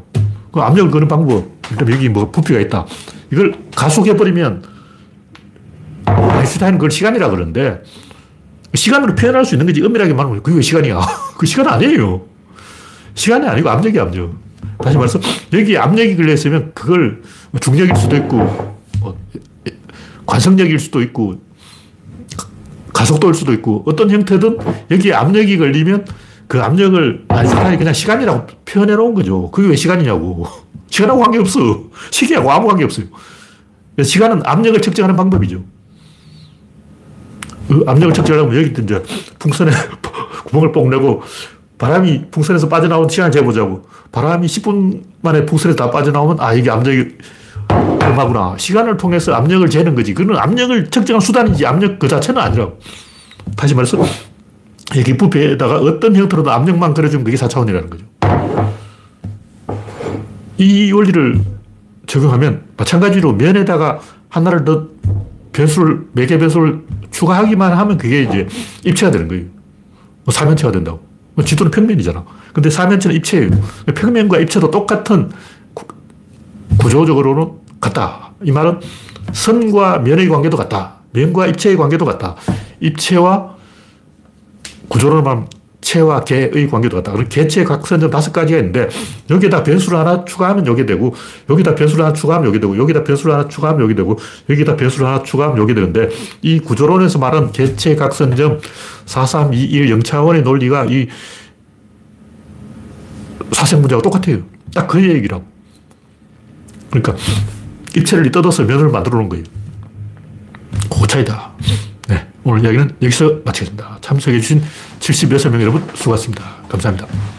Speaker 1: 그 압력을 거는 방법. 그럼 여기 뭐 부피가 있다. 이걸 가속해버리면 아인슈타인은 그걸 시간이라 그러는데 시간으로 표현할 수 있는 거지 엄밀하게 말하면 그게 왜 시간이야? 그 시간 아니에요. 시간이 아니고 압력이 압력. 다시 말해서 여기 압력이 걸려있으면 그걸 중력일 수도 있고 뭐 관성력일 수도 있고 가속도일 수도 있고 어떤 형태든 여기에 압력이 걸리면 그 압력을 아인슈타인이 그냥 시간이라고 표현해 놓은 거죠. 그게 왜 시간이냐고. 시간하고 관계없어. 시계하고 아무 관계없어요. 시간은 압력을 측정하는 방법이죠. 그 압력을 측정하려면 여기 이제 풍선에 구멍을 뽕 내고 바람이 풍선에서 빠져나오는 시간을 재보자고. 바람이 10분 만에 풍선에서 다 빠져나오면 아, 이게 압력이 얼마구나. 시간을 통해서 압력을 재는 거지. 그건 압력을 측정한 수단이지 압력 그 자체는 아니라고. 다시 말해서 여기 부피에다가 어떤 형태로도 압력만 그려주면 그게 4차원이라는 거죠. 이 원리를 적용하면 마찬가지로 면에다가 하나를 더 변수를, 매개 변수를 추가하기만 하면 그게 이제 입체가 되는 거예요. 뭐 사면체가 된다고. 뭐 지도는 평면이잖아. 근데 사면체는 입체예요. 평면과 입체도 똑같은 구조적으로는 같다. 이 말은 선과 면의 관계도 같다. 면과 입체의 관계도 같다. 입체와 구조로만 체와 개의 관계도 같다. 그럼 개체 각선점 다섯 가지가 있는데 여기에다 변수를 하나 추가하면 여기 되고 여기다 변수를 하나 추가하면 여기 되고 여기다 변수를 하나 추가하면 여기 되고 여기다 변수를 하나 추가하면 여기 되는데 이 구조론에서 말하는 개체 각선점 4321 0차원의 논리가 이 사생 문제하고 똑같아요. 딱 그 얘기라고. 그러니까 입체를 뜯어서 면을 만들어 놓은 거예요. 그 차이다. 네. 오늘 이야기는 여기서 마치겠습니다. 참석해주신 76명 여러분 수고하셨습니다. 감사합니다.